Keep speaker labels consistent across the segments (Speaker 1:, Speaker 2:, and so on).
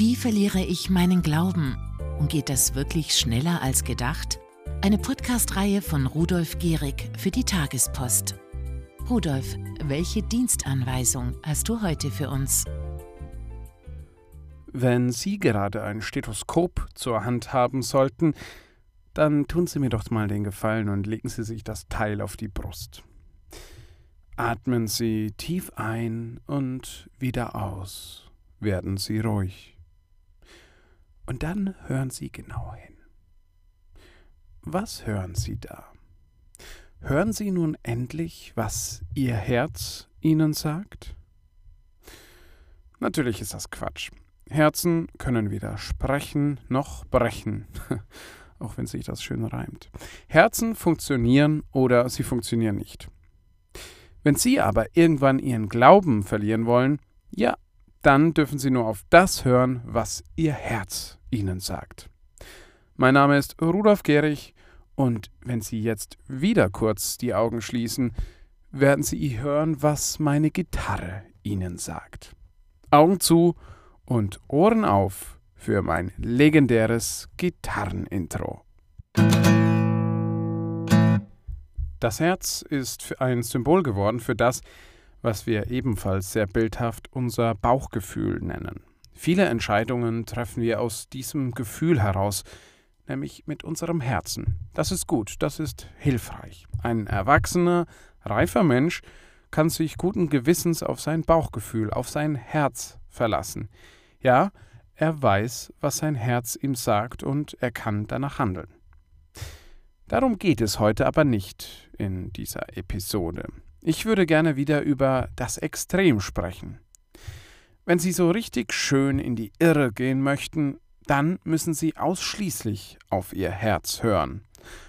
Speaker 1: Wie verliere ich meinen Glauben? Und geht das wirklich schneller als gedacht? Eine Podcast-Reihe von Rudolf Gehrig für die Tagespost. Rudolf, welche Dienstanweisung hast du heute für uns?
Speaker 2: Wenn Sie gerade ein Stethoskop zur Hand haben sollten, dann tun Sie mir doch mal den Gefallen und legen Sie sich das Teil auf die Brust. Atmen Sie tief ein und wieder aus. Werden Sie ruhig. Und dann hören Sie genau hin. Was hören Sie da? Hören Sie nun endlich, was Ihr Herz Ihnen sagt? Natürlich ist das Quatsch. Herzen können weder sprechen noch brechen, auch wenn sich das schön reimt. Herzen funktionieren oder sie funktionieren nicht. Wenn Sie aber irgendwann Ihren Glauben verlieren wollen, ja, dann dürfen Sie nur auf das hören, was Ihr Herz Ihnen sagt. Mein Name ist Rudolf Gehrig und wenn Sie jetzt wieder kurz die Augen schließen, werden Sie hören, was meine Gitarre Ihnen sagt. Augen zu und Ohren auf für mein legendäres Gitarrenintro. Das Herz ist ein Symbol geworden für das, was wir ebenfalls sehr bildhaft unser Bauchgefühl nennen. Viele Entscheidungen treffen wir aus diesem Gefühl heraus, nämlich mit unserem Herzen. Das ist gut, das ist hilfreich. Ein erwachsener, reifer Mensch kann sich guten Gewissens auf sein Bauchgefühl, auf sein Herz verlassen. Ja, er weiß, was sein Herz ihm sagt und er kann danach handeln. Darum geht es heute aber nicht in dieser Episode. Ich würde gerne wieder über das Extrem sprechen. Wenn Sie so richtig schön in die Irre gehen möchten, dann müssen Sie ausschließlich auf Ihr Herz hören.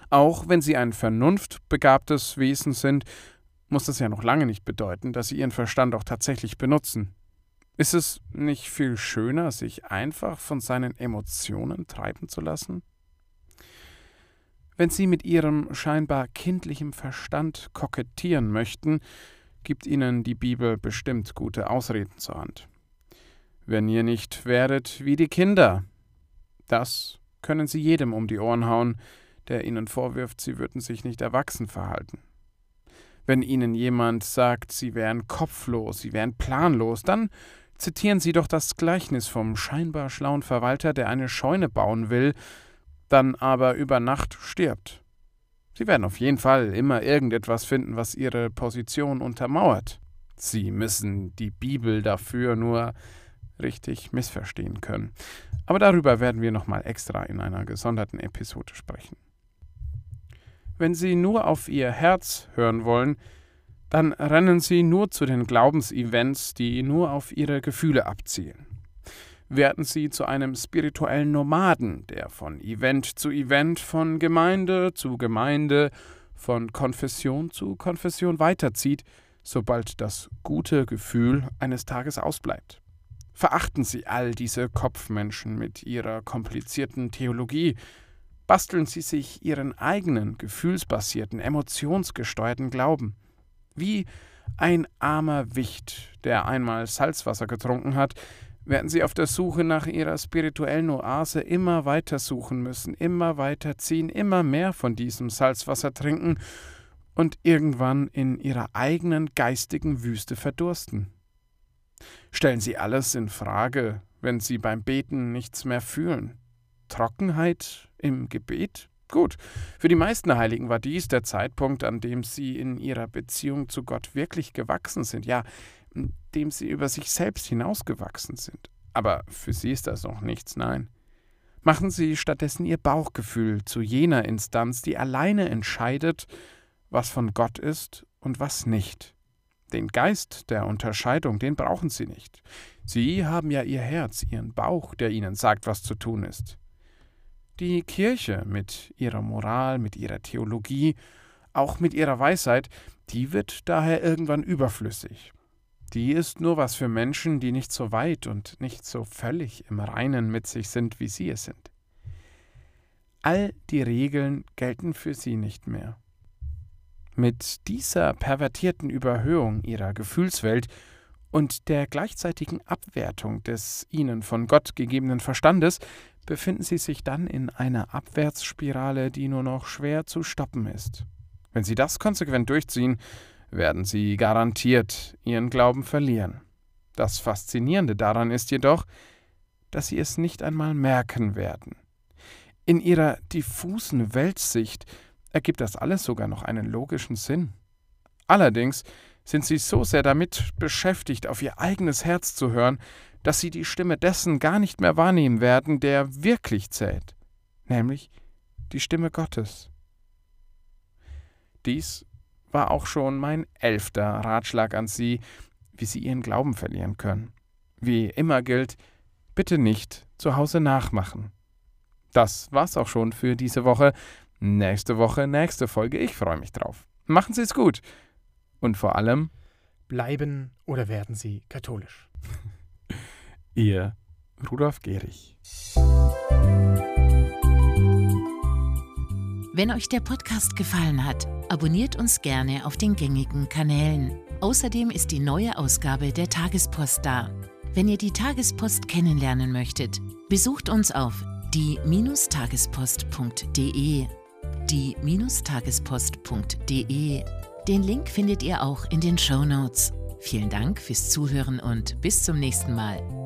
Speaker 2: Auch wenn Sie ein vernunftbegabtes Wesen sind, muss das ja noch lange nicht bedeuten, dass Sie Ihren Verstand auch tatsächlich benutzen. Ist es nicht viel schöner, sich einfach von seinen Emotionen treiben zu lassen? Wenn Sie mit Ihrem scheinbar kindlichen Verstand kokettieren möchten, gibt Ihnen die Bibel bestimmt gute Ausreden zur Hand. Wenn ihr nicht werdet wie die Kinder, das können Sie jedem um die Ohren hauen, der Ihnen vorwirft, Sie würden sich nicht erwachsen verhalten. Wenn Ihnen jemand sagt, Sie wären kopflos, Sie wären planlos, dann Zitieren Sie doch das Gleichnis vom scheinbar schlauen Verwalter, der eine Scheune bauen will, dann aber über Nacht stirbt. Sie werden auf jeden Fall immer irgendetwas finden, was Ihre Position untermauert. Sie müssen die Bibel dafür nur richtig missverstehen können. Aber darüber werden wir nochmal extra in einer gesonderten Episode sprechen. Wenn Sie nur auf Ihr Herz hören wollen, dann rennen sie nur zu den Glaubensevents, die nur auf ihre Gefühle abzielen. Werden sie zu einem spirituellen Nomaden, der von Event zu Event, von Gemeinde zu Gemeinde, von Konfession zu Konfession weiterzieht, sobald das gute Gefühl eines Tages ausbleibt. Verachten Sie all diese Kopfmenschen mit ihrer komplizierten Theologie, basteln Sie sich Ihren eigenen gefühlsbasierten, emotionsgesteuerten Glauben. Wie ein armer Wicht, der einmal Salzwasser getrunken hat, werden sie auf der Suche nach ihrer spirituellen Oase immer weiter suchen müssen, immer weiter ziehen, immer mehr von diesem Salzwasser trinken und irgendwann in ihrer eigenen geistigen Wüste verdursten. Stellen Sie alles in Frage, wenn Sie beim Beten nichts mehr fühlen. Trockenheit im Gebet? Gut, für die meisten Heiligen war dies der Zeitpunkt, an dem sie in ihrer Beziehung zu Gott wirklich gewachsen sind, ja, in dem sie über sich selbst hinausgewachsen sind. Aber für sie ist das noch nichts, nein. Machen Sie stattdessen Ihr Bauchgefühl zu jener Instanz, die alleine entscheidet, was von Gott ist und was nicht. Den Geist der Unterscheidung, den brauchen Sie nicht. Sie haben ja Ihr Herz, Ihren Bauch, der Ihnen sagt, was zu tun ist. Die Kirche mit ihrer Moral, mit ihrer Theologie, auch mit ihrer Weisheit, die wird daher irgendwann überflüssig. Die ist nur was für Menschen, die nicht so weit und nicht so völlig im Reinen mit sich sind, wie sie es sind. All die Regeln gelten für sie nicht mehr. Mit dieser pervertierten Überhöhung ihrer Gefühlswelt und der gleichzeitigen Abwertung des ihnen von Gott gegebenen Verstandes befinden sie sich dann in einer Abwärtsspirale, die nur noch schwer zu stoppen ist. Wenn sie das konsequent durchziehen, werden sie garantiert ihren Glauben verlieren. Das Faszinierende daran ist jedoch, dass sie es nicht einmal merken werden. In ihrer diffusen Weltsicht ergibt das alles sogar noch einen logischen Sinn. Allerdings sind sie so sehr damit beschäftigt, auf ihr eigenes Herz zu hören, dass sie die Stimme dessen gar nicht mehr wahrnehmen werden, der wirklich zählt, nämlich die Stimme Gottes. Dies war auch schon mein elfter Ratschlag an Sie, wie Sie Ihren Glauben verlieren können. Wie immer gilt, bitte nicht zu Hause nachmachen. Das war's auch schon für diese Woche. Nächste Woche, nächste Folge. Ich freue mich drauf. Machen Sie es gut. Und vor allem
Speaker 3: bleiben oder werden Sie katholisch.
Speaker 2: Ihr Rudolf Gehrig.
Speaker 1: Wenn euch der Podcast gefallen hat, abonniert uns gerne auf den gängigen Kanälen. Außerdem ist die neue Ausgabe der Tagespost da. Wenn ihr die Tagespost kennenlernen möchtet, besucht uns auf die-tagespost.de. Die-tagespost.de. Den Link findet ihr auch in den Show Notes. Vielen Dank fürs Zuhören und bis zum nächsten Mal.